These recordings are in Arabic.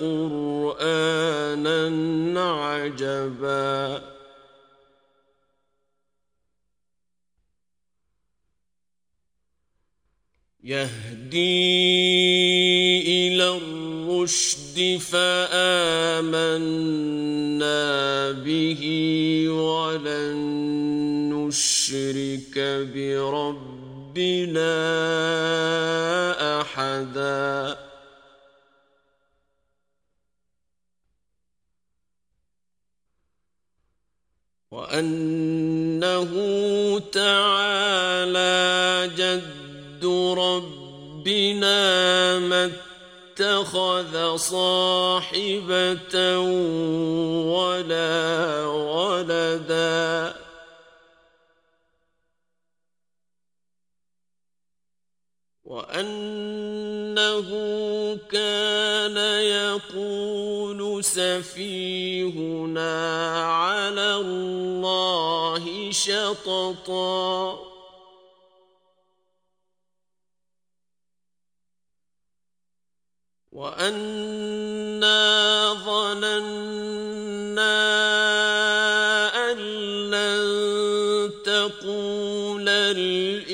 قرآنا عجبا. يهدي إلى الرشد فآمنا. وأنه تعالى جد ربنا ما اتخذ صاحبة ولا ولدا. وانه كان يقول سفيهنا على الله شططا. وأنا ظننا أن لن تقول الانس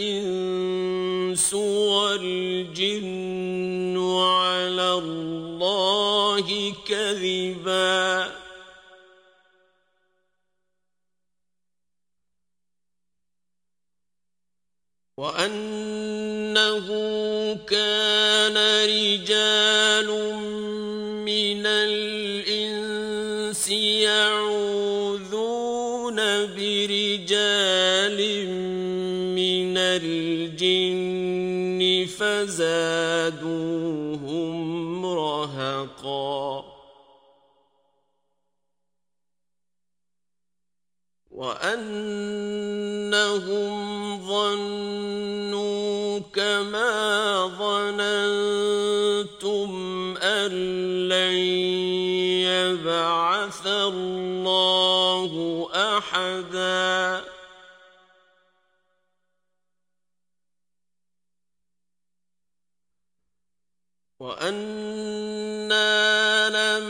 وأنه كان رجال من الإنس يعوذون برجال من الجن فزادوهم رهقا. وأنهم ظنوا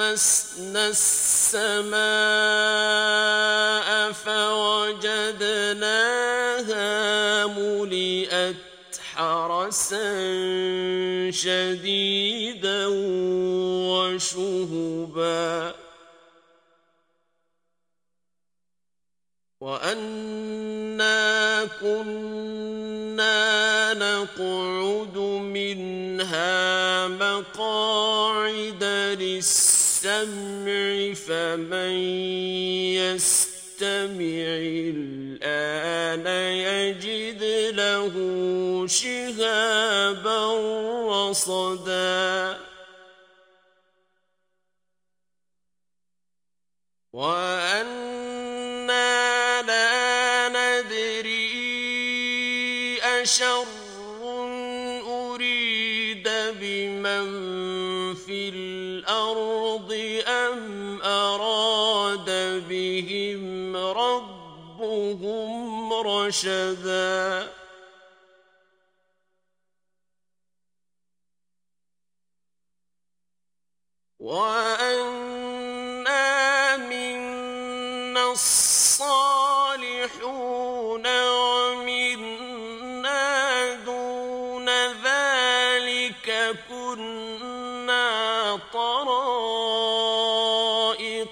لمسنا السماء فوجدناها ملئت حرسا شديدا وشهبا. وأنا كنا نقعد للسمع فمن يستمع الآن يجد له شهابا رصدا. وأنا لا ندري أشر رشدا وأنا منا الصالحون ومنا دون ذلك كنا طرائق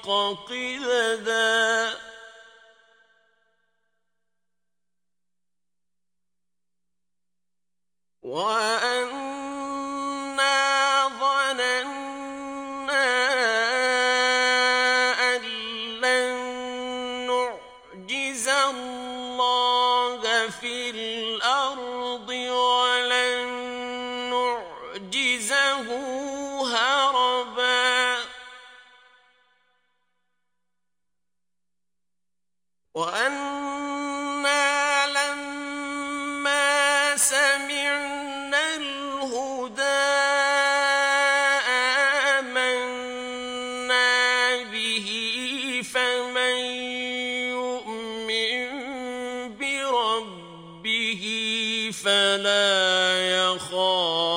قددا في الأرض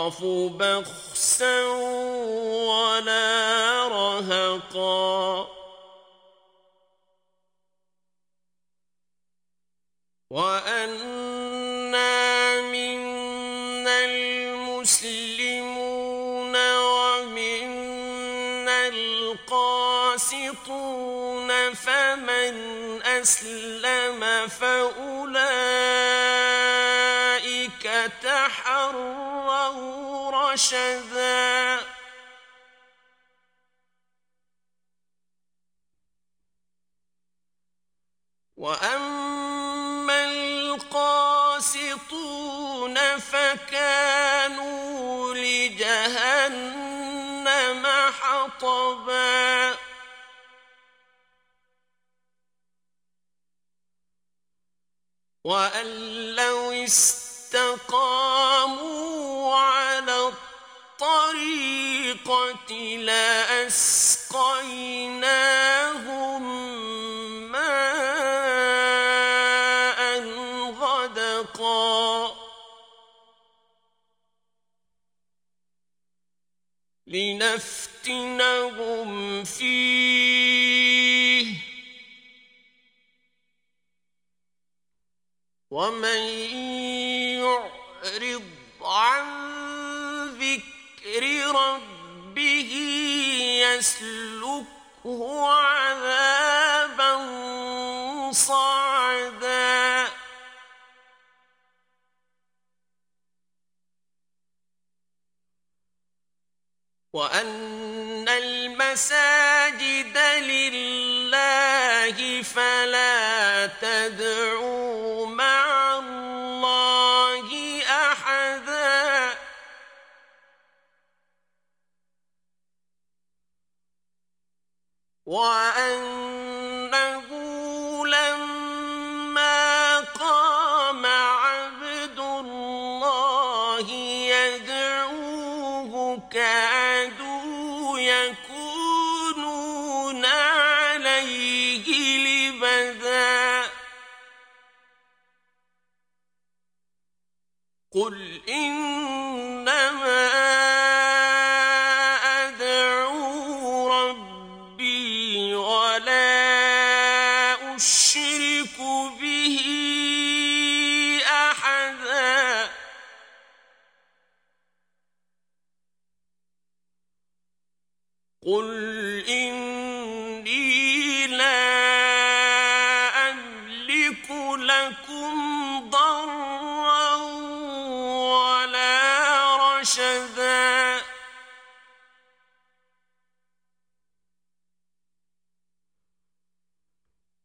يخاف بخسا ولا رهقا. وأنا منا المسلمون ومنا القاسطون فمن أسلم فأولئك رشدا وأما القاسطون فكانوا لجهنم حطبا. وأن لو استقاموا لنفتنهم فيه. ومن يعرض عن ذكر ربه يسلكه عذابا صعدا. وأن المساجد لله فلا تدعوا مع الله أحدا. وأنه إنما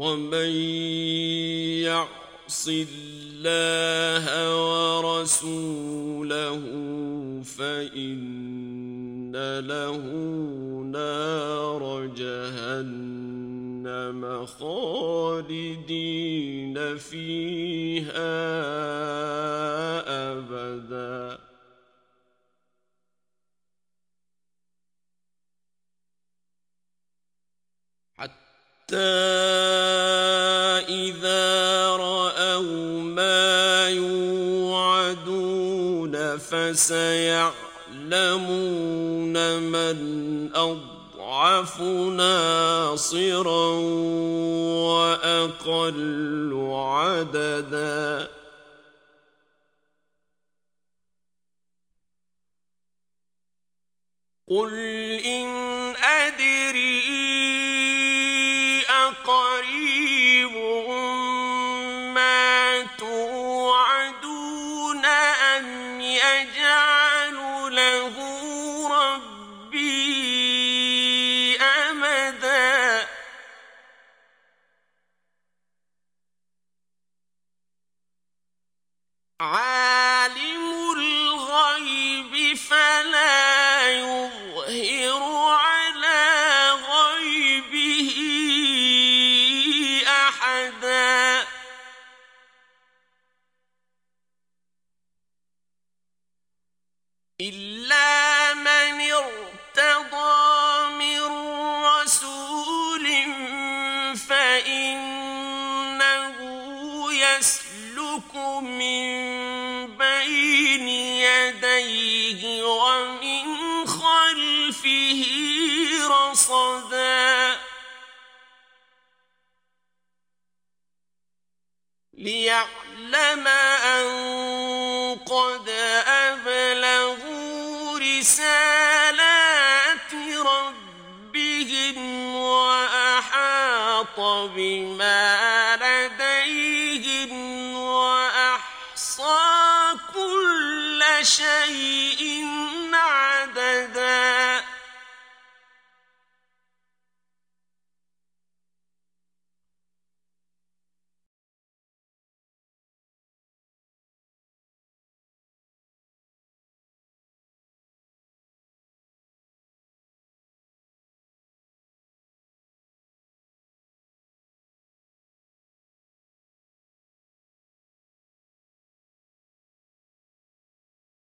ومن يعص الله ورسوله فإن له نار جهنم خالدين فيها إذا رأوا ما يوعدون فسيعلمون من أضعف ناصرا وأقل عددا قل إن أدري قريب ما توعدون أم يجعل له ربي أمدا؟ عالم الغيب فلا رسالات ربهم وأحاط بما